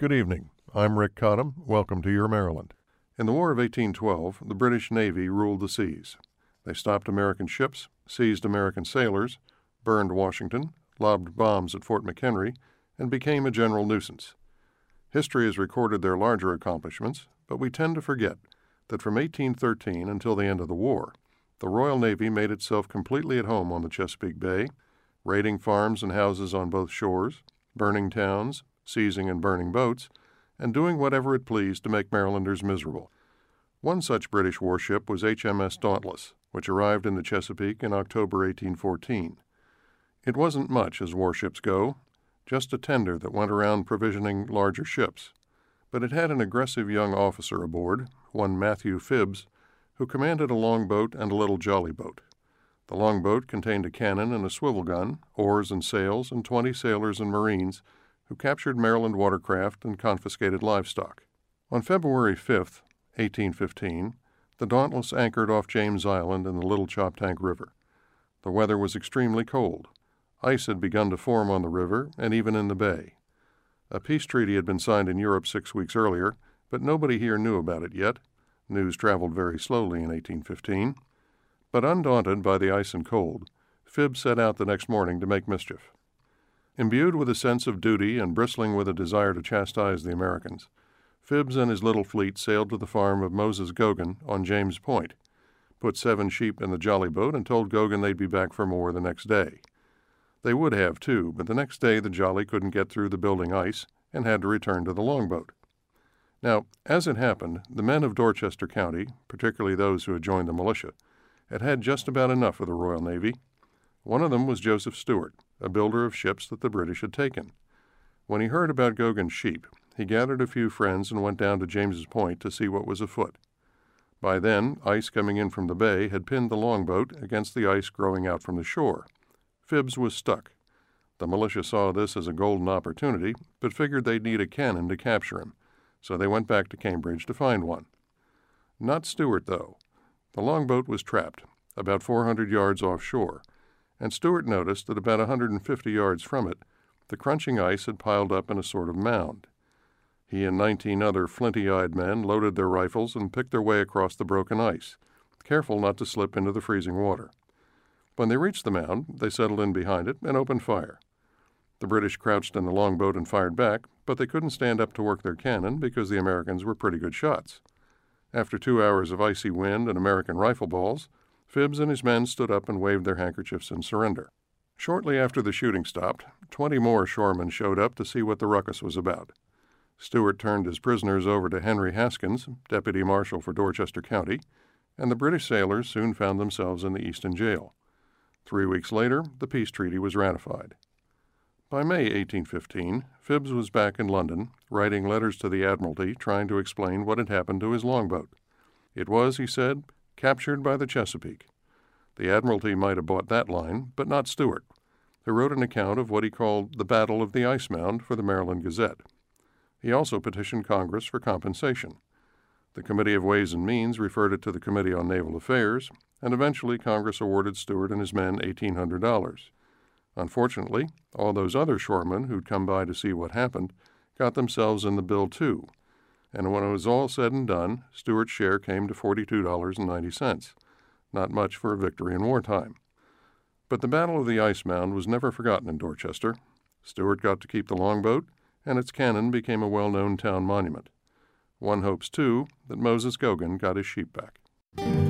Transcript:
Good evening. I'm Rick Cottam. Welcome to Your Maryland. In the War of 1812, the British Navy ruled the seas. They stopped American ships, seized American sailors, burned Washington, lobbed bombs at Fort McHenry, and became a general nuisance. History has recorded their larger accomplishments, but we tend to forget that from 1813 until the end of the war, the Royal Navy made itself completely at home on the Chesapeake Bay, raiding farms and houses on both shores, burning towns, seizing and burning boats, and doing whatever it pleased to make Marylanders miserable. One such British warship was HMS Dauntless, which arrived in the Chesapeake in October 1814. It wasn't much as warships go, just a tender that went around provisioning larger ships, but it had an aggressive young officer aboard, one Matthew Phibbs, who commanded a longboat and a little jolly boat. The longboat contained a cannon and a swivel gun, oars and sails, and twenty sailors and marines who captured Maryland watercraft and confiscated livestock. On February 5, 1815, the Dauntless anchored off James Island in the Little Choptank River. The weather was extremely cold. Ice had begun to form on the river and even in the bay. A peace treaty had been signed in Europe six weeks earlier, but nobody here knew about it yet. News traveled very slowly in 1815. But undaunted by the ice and cold, Phibbs set out the next morning to make mischief. Imbued with a sense of duty and bristling with a desire to chastise the Americans, Phibbs and his little fleet sailed to the farm of Moses Gogan on James Point, put seven sheep in the jolly boat, and told Gogan they'd be back for more the next day. They would have, too, but the next day the jolly couldn't get through the building ice and had to return to the longboat. Now, as it happened, the men of Dorchester County, particularly those who had joined the militia, had had just about enough of the Royal Navy. One of them was Joseph Stewart, a builder of ships that the British had taken. When he heard about Gogan's sheep, he gathered a few friends and went down to James's Point to see what was afoot. By then, ice coming in from the bay had pinned the longboat against the ice growing out from the shore. Phibbs was stuck. The militia saw this as a golden opportunity, but figured they'd need a cannon to capture him, so they went back to Cambridge to find one. Not Stewart, though. The longboat was trapped, about 400 yards offshore, and Stewart noticed that about 150 yards from it, the crunching ice had piled up in a sort of mound. He and 19 other flinty eyed men loaded their rifles and picked their way across the broken ice, careful not to slip into the freezing water. When they reached the mound, they settled in behind it and opened fire. The British crouched in the longboat and fired back, but they couldn't stand up to work their cannon because the Americans were pretty good shots. After two hours of icy wind and American rifle balls, Phibbs and his men stood up and waved their handkerchiefs in surrender. Shortly after the shooting stopped, twenty more shoremen showed up to see what the ruckus was about. Stewart turned his prisoners over to Henry Haskins, deputy marshal for Dorchester County, and the British sailors soon found themselves in the Easton jail. Three weeks later, the peace treaty was ratified. By May 1815, Phibbs was back in London, writing letters to the Admiralty trying to explain what had happened to his longboat. It was, he said, captured by the Chesapeake. The Admiralty might have bought that line, but not Stewart, who wrote an account of what he called the Battle of the Ice Mound for the Maryland Gazette. He also petitioned Congress for compensation. The Committee of Ways and Means referred it to the Committee on Naval Affairs, and eventually Congress awarded Stewart and his men $1,800. Unfortunately, all those other shoremen who'd come by to see what happened got themselves in the bill too, and when it was all said and done, Stewart's share came to $42.90. Not much for a victory in wartime. But the Battle of the Ice Mound was never forgotten in Dorchester. Stewart got to keep the longboat, and its cannon became a well known town monument. One hopes, too, that Moses Gogan got his sheep back.